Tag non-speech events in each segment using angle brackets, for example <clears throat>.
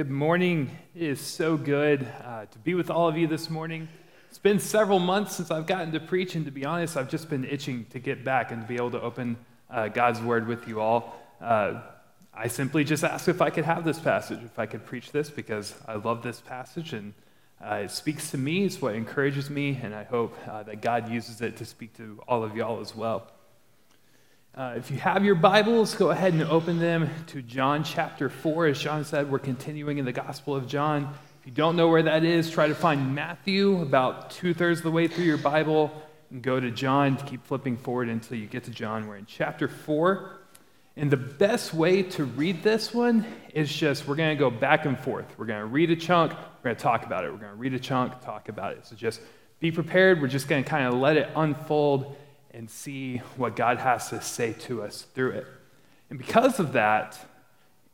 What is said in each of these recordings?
Good morning. It is so good uh, to be with all of you this morning. It's been several months since I've gotten to preach, and to be honest, I've just been itching to get back and to be able to open uh, God's Word with you all. Uh, I simply just asked if I could have this passage, if I could preach this, because I love this passage and uh, it speaks to me. It's what encourages me, and I hope uh, that God uses it to speak to all of y'all as well. Uh, if you have your Bibles, go ahead and open them to John chapter 4. As John said, we're continuing in the Gospel of John. If you don't know where that is, try to find Matthew about two thirds of the way through your Bible and go to John. Keep flipping forward until you get to John. We're in chapter 4. And the best way to read this one is just we're going to go back and forth. We're going to read a chunk, we're going to talk about it. We're going to read a chunk, talk about it. So just be prepared. We're just going to kind of let it unfold and see what God has to say to us through it. And because of that,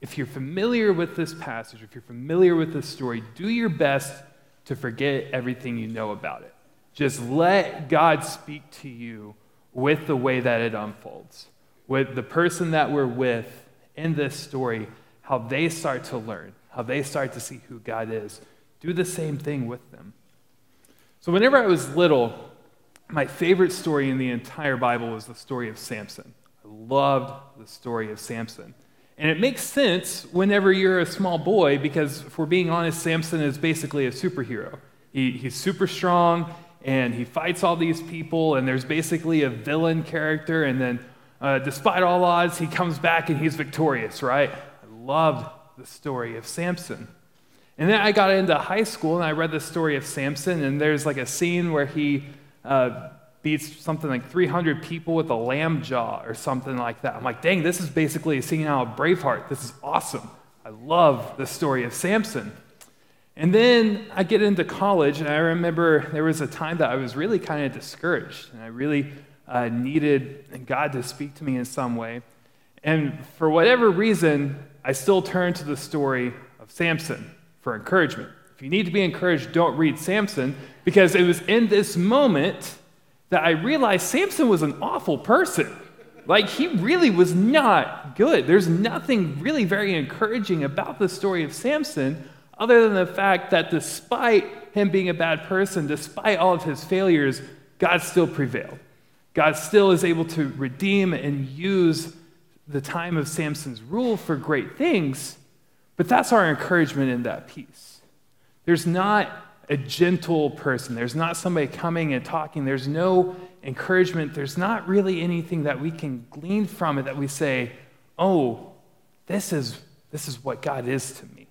if you're familiar with this passage, if you're familiar with this story, do your best to forget everything you know about it. Just let God speak to you with the way that it unfolds, with the person that we're with in this story, how they start to learn, how they start to see who God is. Do the same thing with them. So, whenever I was little, my favorite story in the entire Bible was the story of Samson. I loved the story of Samson. And it makes sense whenever you're a small boy because, if we're being honest, Samson is basically a superhero. He, he's super strong and he fights all these people, and there's basically a villain character. And then, uh, despite all odds, he comes back and he's victorious, right? I loved the story of Samson. And then I got into high school and I read the story of Samson, and there's like a scene where he uh, beats something like 300 people with a lamb jaw or something like that. I'm like, dang, this is basically scene out Braveheart. This is awesome. I love the story of Samson. And then I get into college, and I remember there was a time that I was really kind of discouraged, and I really uh, needed God to speak to me in some way. And for whatever reason, I still turned to the story of Samson for encouragement. If you need to be encouraged, don't read Samson, because it was in this moment that I realized Samson was an awful person. Like, he really was not good. There's nothing really very encouraging about the story of Samson, other than the fact that despite him being a bad person, despite all of his failures, God still prevailed. God still is able to redeem and use the time of Samson's rule for great things, but that's our encouragement in that piece. There's not a gentle person. There's not somebody coming and talking. There's no encouragement. There's not really anything that we can glean from it that we say, oh, this is, this is what God is to me.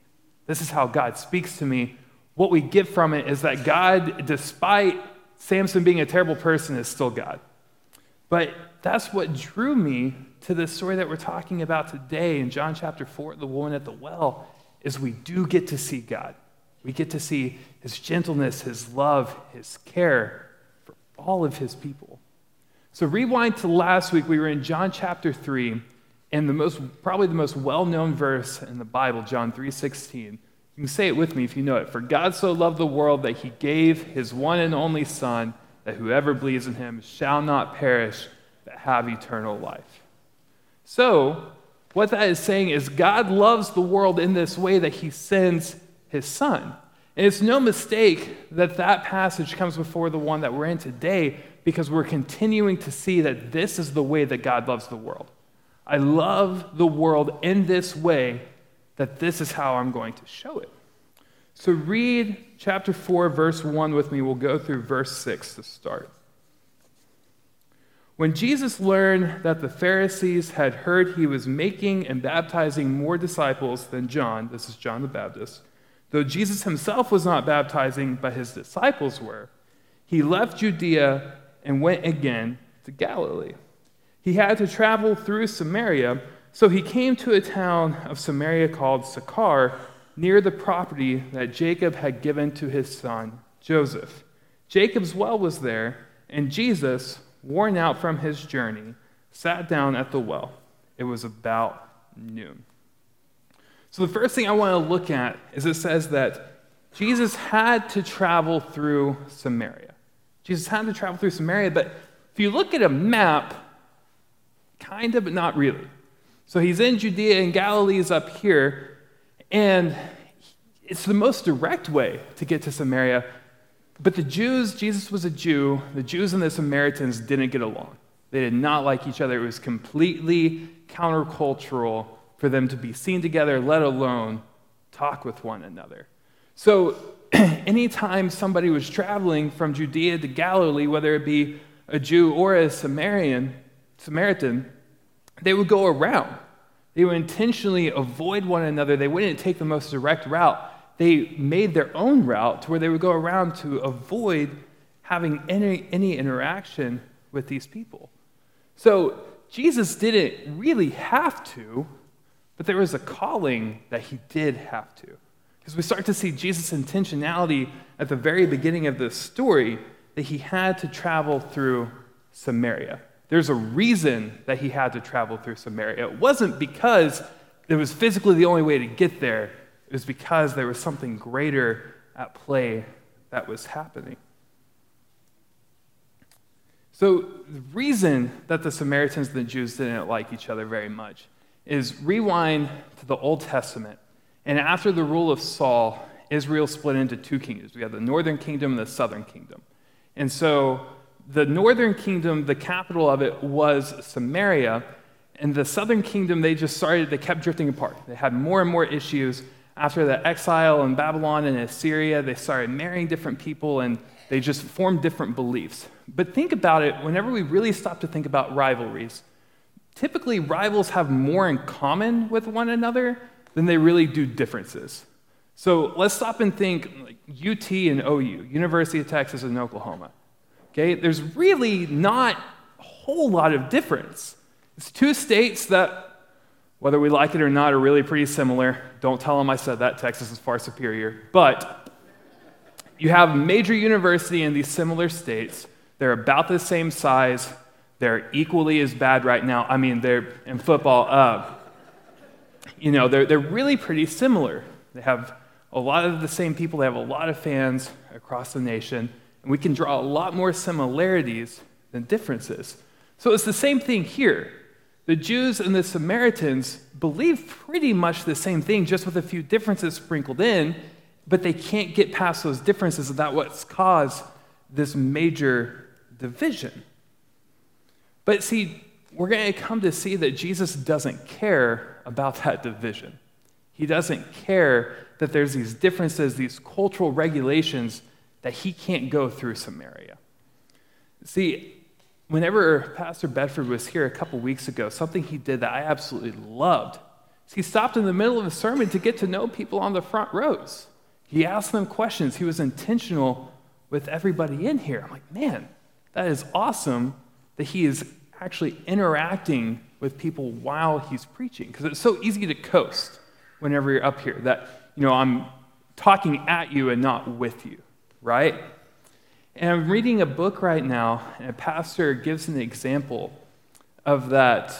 This is how God speaks to me. What we get from it is that God, despite Samson being a terrible person, is still God. But that's what drew me to the story that we're talking about today in John chapter 4, the woman at the well, is we do get to see God. We get to see his gentleness, his love, his care for all of his people. So rewind to last week, we were in John chapter 3, and the most probably the most well-known verse in the Bible, John 3:16. You can say it with me if you know it. For God so loved the world that he gave his one and only son that whoever believes in him shall not perish but have eternal life. So, what that is saying is God loves the world in this way that he sends his son. And it's no mistake that that passage comes before the one that we're in today because we're continuing to see that this is the way that God loves the world. I love the world in this way that this is how I'm going to show it. So read chapter 4, verse 1 with me. We'll go through verse 6 to start. When Jesus learned that the Pharisees had heard he was making and baptizing more disciples than John, this is John the Baptist, Though Jesus himself was not baptizing, but his disciples were, he left Judea and went again to Galilee. He had to travel through Samaria, so he came to a town of Samaria called Sychar, near the property that Jacob had given to his son Joseph. Jacob's well was there, and Jesus, worn out from his journey, sat down at the well. It was about noon. So, the first thing I want to look at is it says that Jesus had to travel through Samaria. Jesus had to travel through Samaria, but if you look at a map, kind of, but not really. So, he's in Judea and Galilee is up here, and it's the most direct way to get to Samaria. But the Jews, Jesus was a Jew, the Jews and the Samaritans didn't get along. They did not like each other. It was completely countercultural for them to be seen together, let alone talk with one another. So, <clears throat> anytime somebody was traveling from Judea to Galilee, whether it be a Jew or a Samaritan, Samaritan, they would go around. They would intentionally avoid one another. They wouldn't take the most direct route. They made their own route to where they would go around to avoid having any, any interaction with these people. So Jesus didn't really have to, but there was a calling that he did have to. Because we start to see Jesus' intentionality at the very beginning of this story that he had to travel through Samaria. There's a reason that he had to travel through Samaria. It wasn't because it was physically the only way to get there, it was because there was something greater at play that was happening. So, the reason that the Samaritans and the Jews didn't like each other very much is rewind to the Old Testament. And after the rule of Saul, Israel split into two kingdoms. We have the northern kingdom and the southern kingdom. And so the northern kingdom, the capital of it was Samaria, and the southern kingdom, they just started, they kept drifting apart. They had more and more issues. After the exile in Babylon and Assyria, they started marrying different people and they just formed different beliefs. But think about it whenever we really stop to think about rivalries, typically rivals have more in common with one another than they really do differences. So let's stop and think like UT and OU, University of Texas and Oklahoma. Okay, there's really not a whole lot of difference. It's two states that, whether we like it or not, are really pretty similar. Don't tell them I said that. Texas is far superior. But you have major university in these similar states. They're about the same size. They're equally as bad right now. I mean, they're in football. Uh, you know, they're, they're really pretty similar. They have a lot of the same people, they have a lot of fans across the nation. And we can draw a lot more similarities than differences. So it's the same thing here. The Jews and the Samaritans believe pretty much the same thing, just with a few differences sprinkled in, but they can't get past those differences, and that's what's caused this major division. But see, we're going to come to see that Jesus doesn't care about that division. He doesn't care that there's these differences, these cultural regulations that he can't go through Samaria. See, whenever Pastor Bedford was here a couple weeks ago, something he did that I absolutely loved he stopped in the middle of a sermon to get to know people on the front rows. He asked them questions. He was intentional with everybody in here. I'm like, man, that is awesome that he is actually interacting with people while he's preaching. Because it's so easy to coast whenever you're up here that, you know, I'm talking at you and not with you right? And I'm reading a book right now, and a pastor gives an example of that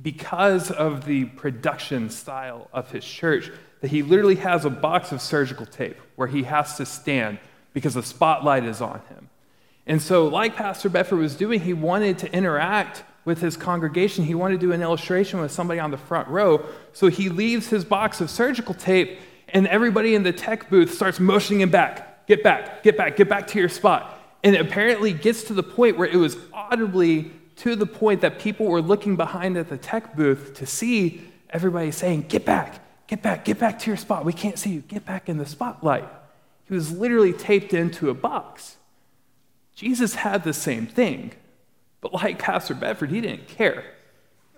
because of the production style of his church, that he literally has a box of surgical tape where he has to stand because the spotlight is on him. And so, like Pastor Bedford was doing, he wanted to interact with his congregation. He wanted to do an illustration with somebody on the front row. So he leaves his box of surgical tape and everybody in the tech booth starts motioning him back. Get back, get back, get back to your spot. And it apparently gets to the point where it was audibly to the point that people were looking behind at the tech booth to see everybody saying, Get back, get back, get back to your spot. We can't see you. Get back in the spotlight. He was literally taped into a box. Jesus had the same thing, but like Pastor Bedford, he didn't care.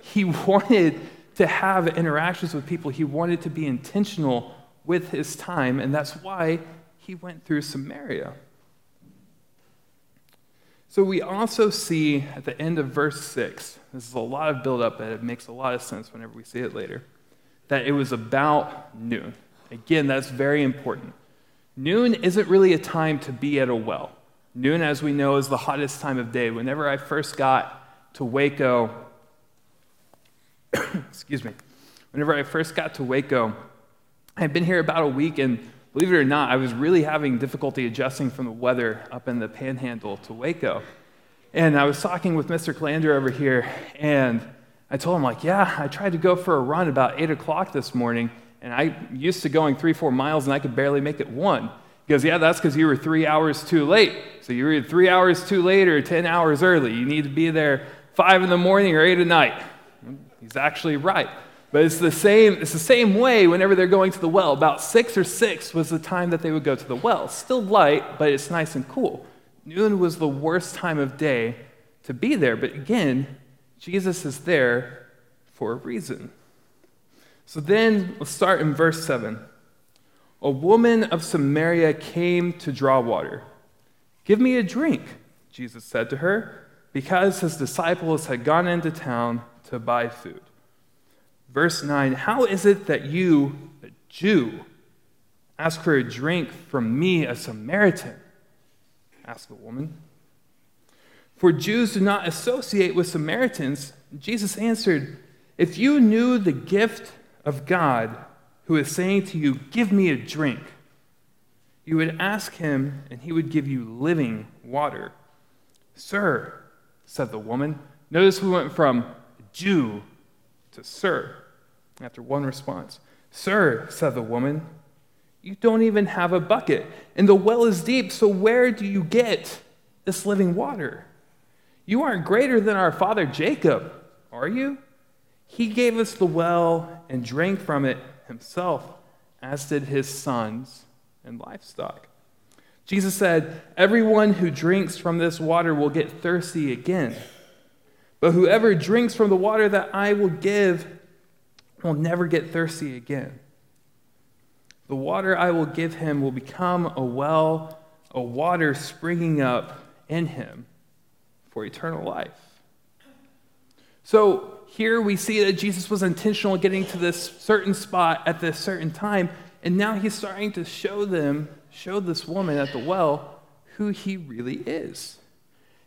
He <laughs> wanted to have interactions with people, he wanted to be intentional with his time, and that's why he went through Samaria. So we also see at the end of verse 6, this is a lot of buildup, but it makes a lot of sense whenever we see it later, that it was about noon. Again, that's very important. Noon isn't really a time to be at a well. Noon, as we know, is the hottest time of day. Whenever I first got to Waco, <coughs> excuse me, whenever I first got to Waco, I'd been here about a week, and believe it or not, I was really having difficulty adjusting from the weather up in the panhandle to Waco. And I was talking with Mr. Calander over here, and I told him, like, yeah, I tried to go for a run about 8 o'clock this morning, and I used to going three, four miles, and I could barely make it one. He goes, Yeah, that's because you were three hours too late. So you were three hours too late or 10 hours early. You need to be there five in the morning or eight at night. He's actually right. But it's the same, it's the same way whenever they're going to the well. About six or six was the time that they would go to the well. Still light, but it's nice and cool. Noon was the worst time of day to be there. But again, Jesus is there for a reason. So then let's start in verse 7. A woman of Samaria came to draw water. Give me a drink, Jesus said to her, because his disciples had gone into town to buy food. Verse 9 How is it that you, a Jew, ask for a drink from me, a Samaritan? asked the woman. For Jews do not associate with Samaritans. Jesus answered, If you knew the gift of God, who is saying to you, Give me a drink, you would ask him, and he would give you living water. Sir, said the woman. Notice we went from Jew to Sir after one response. Sir, said the woman, you don't even have a bucket, and the well is deep, so where do you get this living water? You aren't greater than our father Jacob, are you? He gave us the well and drank from it himself, as did his sons and livestock. Jesus said, Everyone who drinks from this water will get thirsty again. But whoever drinks from the water that I will give will never get thirsty again. The water I will give him will become a well, a water springing up in him for eternal life. So here we see that Jesus was intentional in getting to this certain spot at this certain time, and now he's starting to show them, show this woman at the well, who he really is.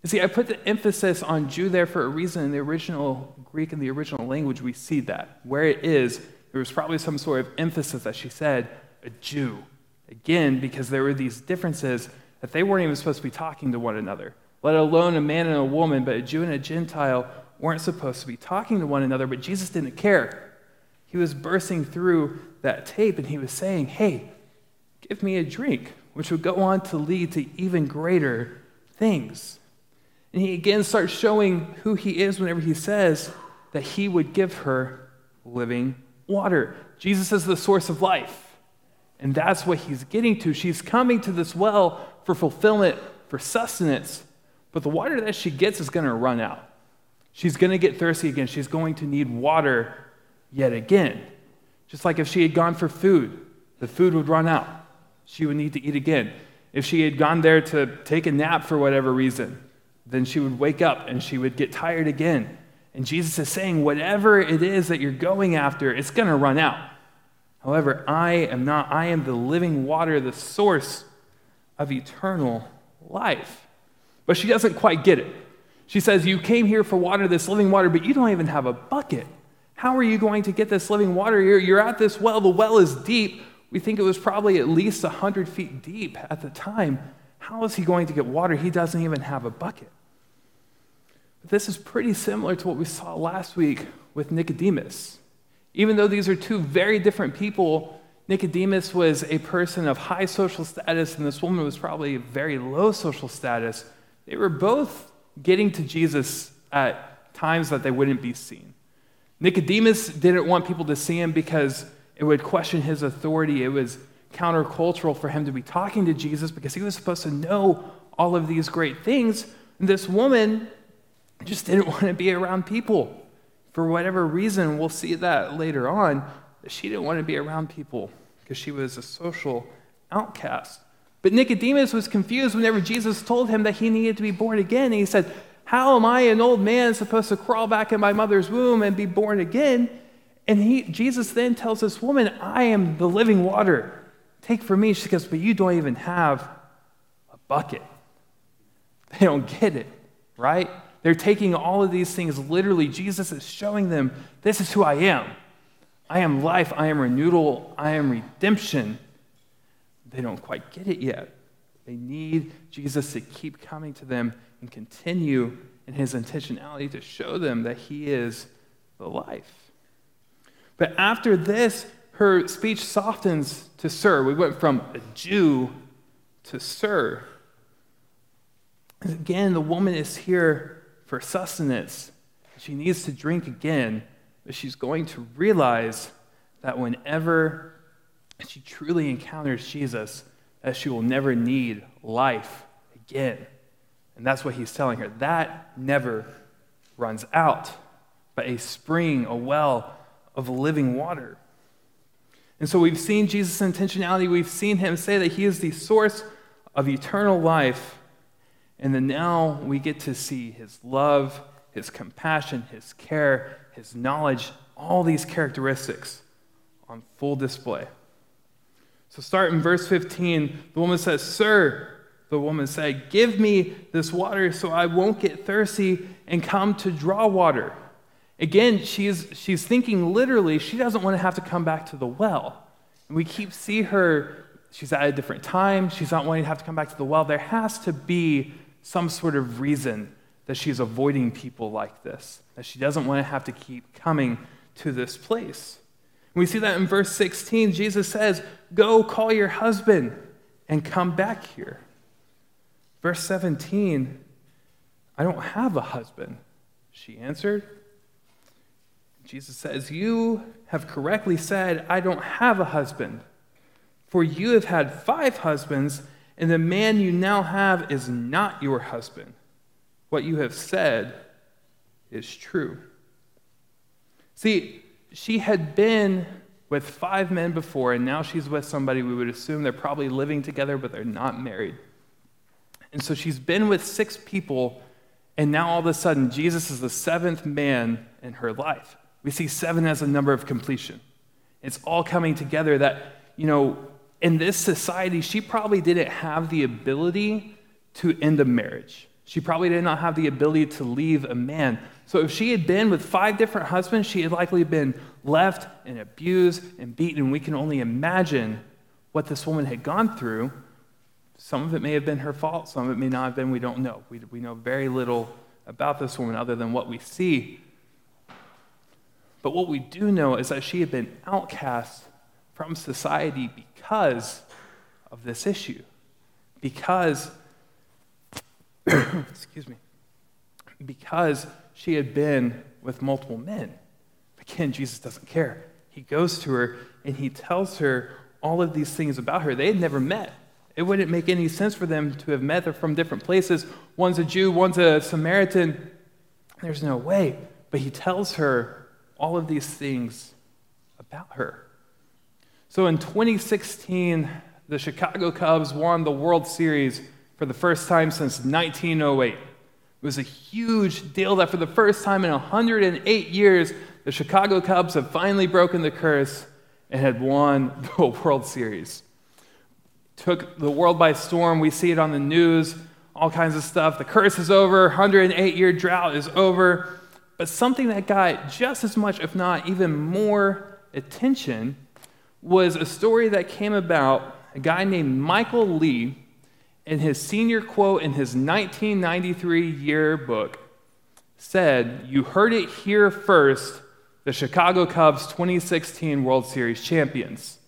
You see, I put the emphasis on Jew there for a reason. In the original Greek and the original language, we see that. Where it is, there was probably some sort of emphasis that she said, a Jew. Again, because there were these differences that they weren't even supposed to be talking to one another, let alone a man and a woman, but a Jew and a Gentile weren't supposed to be talking to one another, but Jesus didn't care. He was bursting through that tape and he was saying, Hey, give me a drink, which would go on to lead to even greater things. And he again starts showing who he is whenever he says that he would give her living water. Jesus is the source of life. And that's what he's getting to. She's coming to this well for fulfillment, for sustenance. But the water that she gets is going to run out. She's going to get thirsty again. She's going to need water yet again. Just like if she had gone for food, the food would run out. She would need to eat again. If she had gone there to take a nap for whatever reason, then she would wake up and she would get tired again. And Jesus is saying, whatever it is that you're going after, it's going to run out. However, I am not. I am the living water, the source of eternal life. But she doesn't quite get it. She says, You came here for water, this living water, but you don't even have a bucket. How are you going to get this living water? You're, you're at this well. The well is deep. We think it was probably at least 100 feet deep at the time. How is he going to get water? He doesn't even have a bucket. But this is pretty similar to what we saw last week with Nicodemus. Even though these are two very different people, Nicodemus was a person of high social status, and this woman was probably very low social status. They were both getting to Jesus at times that they wouldn't be seen. Nicodemus didn't want people to see him because it would question his authority. It was countercultural for him to be talking to Jesus because he was supposed to know all of these great things. And this woman just didn't <laughs> want to be around people. For whatever reason, we'll see that later on, she didn't want to be around people because she was a social outcast. But Nicodemus was confused whenever Jesus told him that he needed to be born again. And he said, How am I, an old man, supposed to crawl back in my mother's womb and be born again? And he, Jesus then tells this woman, I am the living water. Take from me. She goes, But you don't even have a bucket. <laughs> They don't get it, right? They're taking all of these things literally. Jesus is showing them, This is who I am. I am life. I am renewal. I am redemption. They don't quite get it yet. They need Jesus to keep coming to them and continue in his intentionality to show them that he is the life. But after this, her speech softens to sir. We went from a Jew to sir. Again, the woman is here for sustenance. She needs to drink again, but she's going to realize that whenever she truly encounters Jesus, that she will never need life again. And that's what he's telling her. That never runs out, but a spring, a well of living water. And so we've seen Jesus' intentionality. We've seen him say that he is the source of eternal life. And then now we get to see his love, his compassion, his care, his knowledge, all these characteristics on full display. So start in verse 15. The woman says, Sir, the woman said, Give me this water so I won't get thirsty and come to draw water. Again, she's, she's thinking literally, she doesn't want to have to come back to the well. And we keep see her, she's at a different time, she's not wanting to have to come back to the well. There has to be some sort of reason that she's avoiding people like this, that she doesn't want to have to keep coming to this place. We see that in verse 16. Jesus says, Go call your husband and come back here. Verse 17, I don't have a husband, she answered. Jesus says, You have correctly said, I don't have a husband. For you have had five husbands, and the man you now have is not your husband. What you have said is true. See, she had been with five men before, and now she's with somebody we would assume they're probably living together, but they're not married. And so she's been with six people, and now all of a sudden, Jesus is the seventh man in her life. We see seven as a number of completion. It's all coming together that, you know, in this society, she probably didn't have the ability to end a marriage. She probably did not have the ability to leave a man. So if she had been with five different husbands, she had likely been left and abused and beaten. We can only imagine what this woman had gone through. Some of it may have been her fault, some of it may not have been. We don't know. We, we know very little about this woman other than what we see. But what we do know is that she had been outcast from society because of this issue. Because, <coughs> excuse me, because she had been with multiple men. Again, Jesus doesn't care. He goes to her and he tells her all of these things about her. They had never met. It wouldn't make any sense for them to have met. They're from different places. One's a Jew, one's a Samaritan. There's no way. But he tells her all of these things about her. So in 2016, the Chicago Cubs won the World Series for the first time since 1908. It was a huge deal that for the first time in 108 years, the Chicago Cubs have finally broken the curse and had won <laughs> the World Series. Took the world by storm. We see it on the news, all kinds of stuff. The curse is over, 108 year drought is over. But something that got just as much, if not even more, attention was a story that came about a guy named Michael Lee in his senior quote in his 1993 yearbook said, You heard it here first, the Chicago Cubs 2016 World Series champions.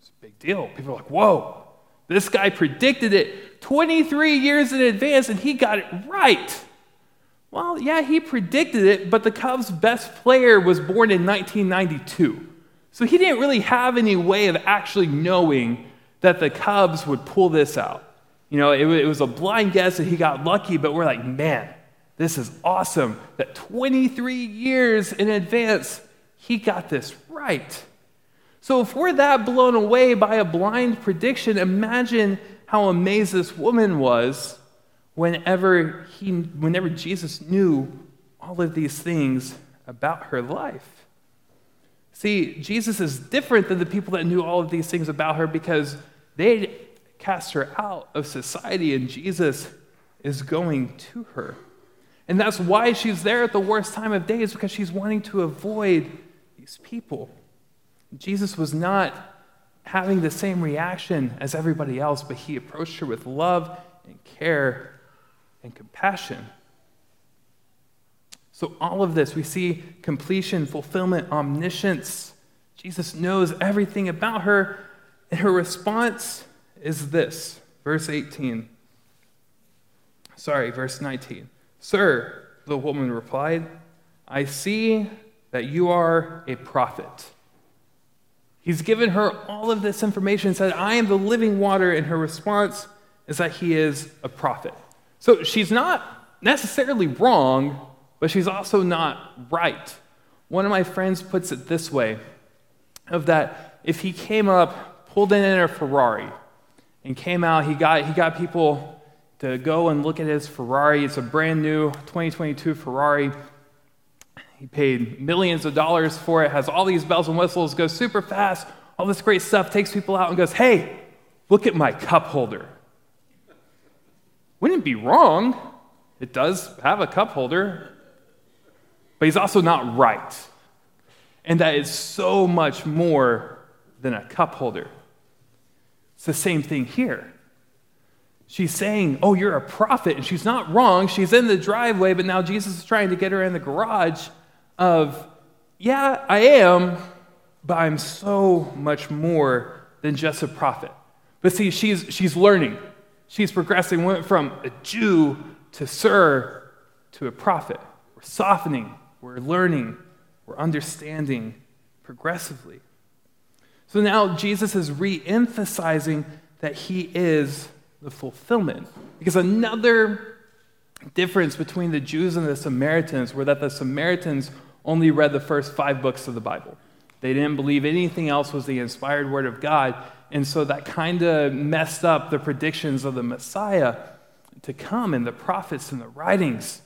It's a big deal. People are like, Whoa, this guy predicted it 23 years in advance and he got it right. Well, yeah, he predicted it, but the Cubs' best player was born in 1992. So he didn't really have any way of actually knowing that the Cubs would pull this out. You know, it, it was a blind guess and he got lucky, but we're like, man, this is awesome that 23 years in advance, he got this right. So if we're that blown away by a blind prediction, imagine how amazed this woman was whenever, he, whenever Jesus knew all of these things about her life. See, Jesus is different than the people that knew all of these things about her because they cast her out of society, and Jesus is going to her. And that's why she's there at the worst time of day, is because she's wanting to avoid these people. Jesus was not having the same reaction as everybody else, but he approached her with love and care and compassion. So, all of this, we see completion, fulfillment, omniscience. Jesus knows everything about her, and her response is this verse 18. Sorry, verse 19. Sir, the woman replied, I see that you are a prophet. He's given her all of this information said, I am the living water, and her response is that he is a prophet. So she's not necessarily wrong, but she's also not right. One of my friends puts it this way of that if he came up, pulled in in a Ferrari, and came out, he got, he got people to go and look at his Ferrari. It's a brand new 2022 Ferrari. He paid millions of dollars for it, has all these bells and whistles, goes super fast, all this great stuff, takes people out and goes, Hey, look at my cup holder. Wouldn't be wrong? It does have a cup holder, but he's also not right. And that is so much more than a cup holder. It's the same thing here. She's saying, Oh, you're a prophet. And she's not wrong. She's in the driveway, but now Jesus is trying to get her in the garage of, Yeah, I am, but I'm so much more than just a prophet. But see, she's, she's learning. She's progressing, went from a Jew to Sir to a prophet. We're softening, we're learning, we're understanding progressively. So now Jesus is re emphasizing that he is the fulfillment. Because another difference between the Jews and the Samaritans were that the Samaritans only read the first five books of the Bible. They didn't believe anything else was the inspired word of God. And so that kind of messed up the predictions of the Messiah to come and the prophets and the writings.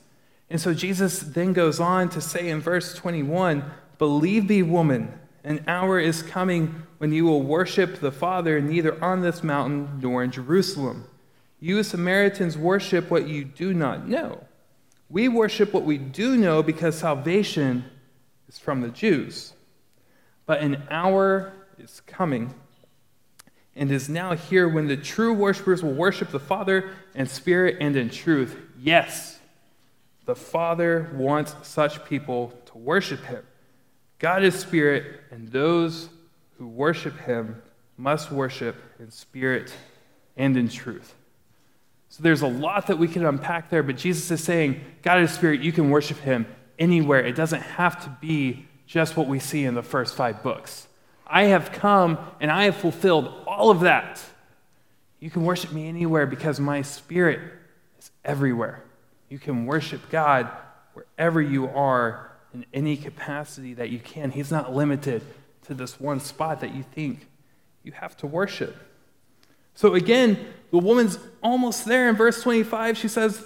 And so Jesus then goes on to say in verse 21 Believe me, woman, an hour is coming when you will worship the Father neither on this mountain nor in Jerusalem. You Samaritans worship what you do not know. We worship what we do know because salvation is from the Jews. But an hour is coming and is now here when the true worshipers will worship the Father in spirit and in truth. Yes, the Father wants such people to worship him. God is spirit, and those who worship him must worship in spirit and in truth. So there's a lot that we can unpack there, but Jesus is saying, God is spirit, you can worship him anywhere. It doesn't have to be just what we see in the first five books. I have come and I have fulfilled all of that. You can worship me anywhere because my spirit is everywhere. You can worship God wherever you are in any capacity that you can. He's not limited to this one spot that you think you have to worship. So again, the woman's almost there in verse 25. She says,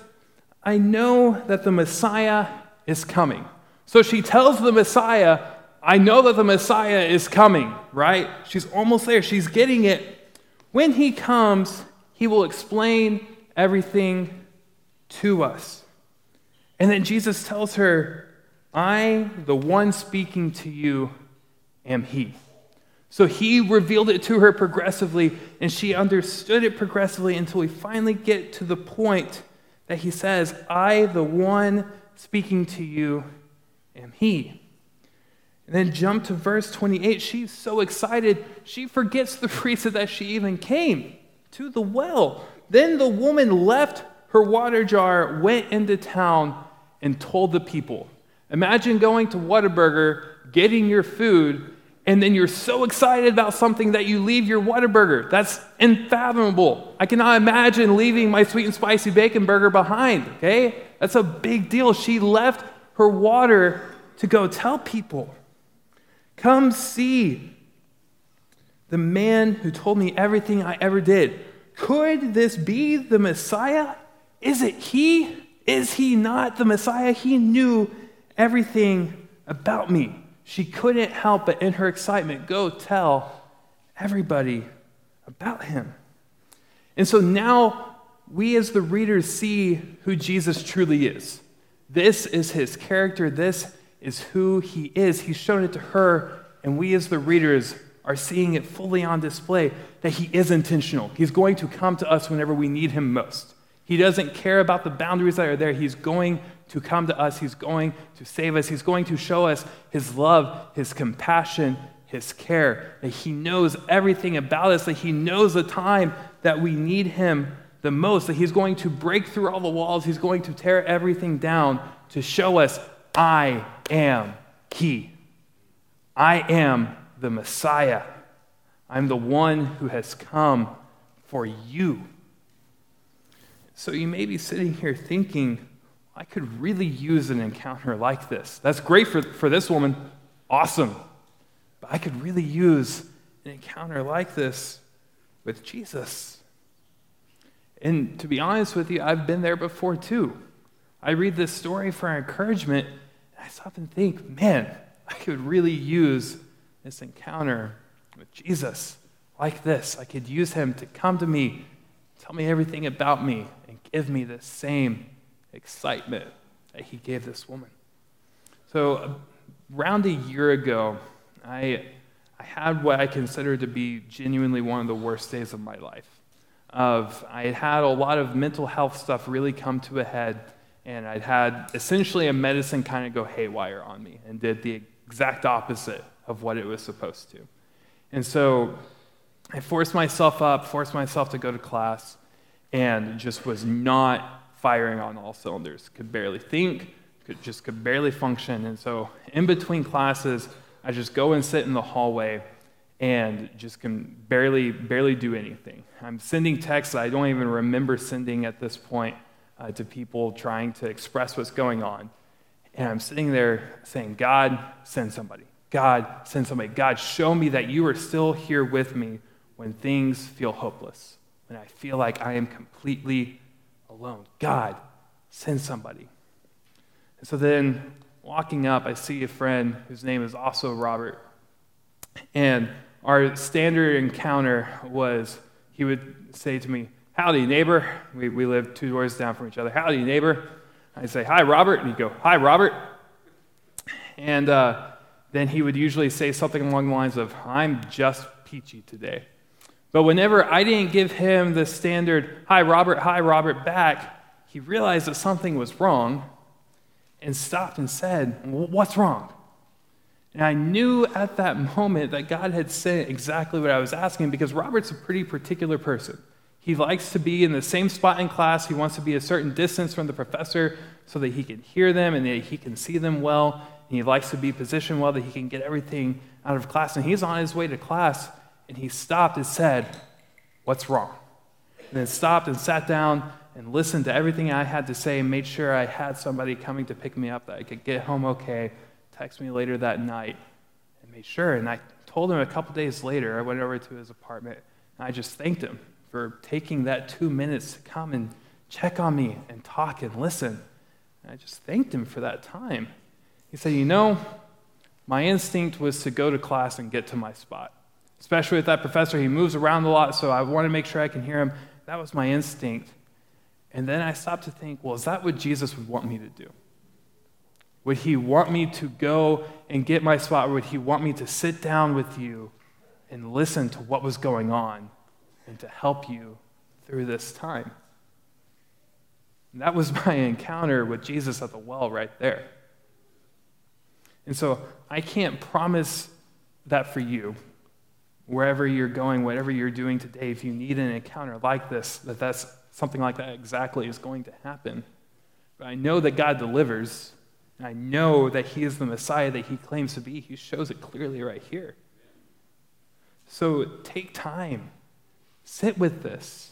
I know that the Messiah is coming. So she tells the Messiah, I know that the Messiah is coming, right? She's almost there. She's getting it. When he comes, he will explain everything to us. And then Jesus tells her, I, the one speaking to you, am He. So he revealed it to her progressively, and she understood it progressively until we finally get to the point that he says, I, the one speaking to you, am He. And then jump to verse 28. She's so excited, she forgets the <laughs> reason that she even came to the well. Then the woman left her water jar, went into town, and told the people. Imagine going to Whataburger, getting your food, and then you're so excited about something that you leave your Whataburger. That's unfathomable. I cannot imagine leaving my sweet and spicy bacon burger behind, okay? That's a big deal. She left her water to go tell people. Come see the man who told me everything I ever did. Could this be the Messiah? Is it he? Is he not the Messiah? He knew everything about me. She couldn't help but, in her excitement, go tell everybody about him. And so now we, as the readers, see who Jesus truly is. This is his character, this is who he is. He's shown it to her, and we, as the readers, are seeing it fully on display that he is intentional. He's going to come to us whenever we need him most. He doesn't care about the boundaries that are there. He's going to come to us. He's going to save us. He's going to show us his love, his compassion, his care, that he knows everything about us, that he knows the time that we need him the most, that he's going to break through all the walls, he's going to tear everything down to show us, I am he. I am the Messiah. I'm the one who has come for you. So you may be sitting here thinking, I could really use an encounter like this. That's great for, for this woman. Awesome. But I could really use an encounter like this with Jesus. And to be honest with you, I've been there before too. I read this story for encouragement, and I stop and think, man, I could really use this encounter with Jesus like this. I could use him to come to me, tell me everything about me, and give me the same excitement that he gave this woman. So, around a year ago, I, I had what I consider to be genuinely one of the worst days of my life. Of I had a lot of mental health stuff really come to a head, and I'd had essentially a medicine kind of go haywire on me and did the exact opposite of what it was supposed to. And so I forced myself up, forced myself to go to class, and just was not firing on all cylinders. Could barely think, could, just could barely function. And so in between classes, I just go and sit in the hallway and just can barely, barely do anything. I'm sending texts I don't even remember sending at this point uh, to people trying to express what's going on. And I'm sitting there saying, God, send somebody. God, send somebody. God, show me that you are still here with me when things feel hopeless, when I feel like I am completely alone. God, send somebody. And so then, walking up, I see a friend whose name is also Robert. And our standard encounter was he would say to me, Howdy, neighbor. We, we live two doors down from each other. Howdy, neighbor. I'd say, Hi, Robert. And he'd go, Hi, Robert. And uh, then he would usually say something along the lines of, I'm just peachy today. But whenever I didn't give him the standard, Hi, Robert, hi, Robert, back, he realized that something was wrong and stopped and said, What's wrong? And I knew at that moment that God had said exactly what I was asking because Robert's a pretty particular person. He likes to be in the same spot in class. He wants to be a certain distance from the professor so that he can hear them and that he can see them well. And he likes to be positioned well that he can get everything out of class. And he's on his way to class and he stopped and said, What's wrong? And then stopped and sat down and listened to everything I had to say and made sure I had somebody coming to pick me up that I could get home okay, text me later that night, and made sure. And I told him a couple days later, I went over to his apartment and I just thanked him for taking that two minutes to come and check on me and talk and listen. And I just thanked him for that time. He said, You know, my instinct was to go to class and get to my spot. Especially with that professor, he moves around a lot, so I want to make sure I can hear him. That was my instinct. And then I stopped to think, well, is that what Jesus would want me to do? Would he want me to go and get my spot? Or would he want me to sit down with you and listen to what was going on and to help you through this time? And that was <laughs> my encounter with Jesus at the well right there. And so I can't promise that for you. Wherever you're going, whatever you're doing today, if you need an encounter like this, that that's something like that exactly is going to happen. But I know that God delivers. And I know that He is the Messiah that He claims to be. He shows it clearly right here. So take time, sit with this.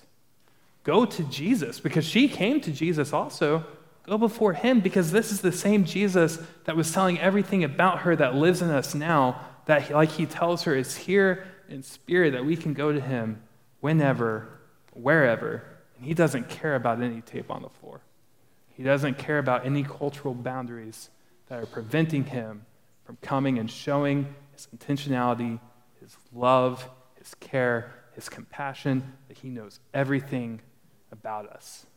Go to Jesus because she came to Jesus also. Go before Him because this is the same Jesus that was telling everything about her that lives in us now, that, like He tells her, is here in spirit, that we can go to Him whenever, wherever. And He doesn't care about any tape on the floor. He doesn't care about any cultural boundaries that are preventing him from coming and showing his intentionality, his love, his care, his compassion, that he knows everything about us.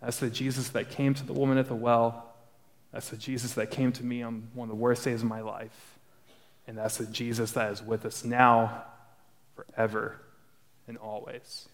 That's the Jesus that came to the woman at the well. That's the Jesus that came to me on one of the worst days of my life. And that's the Jesus that is with us now, forever, and always.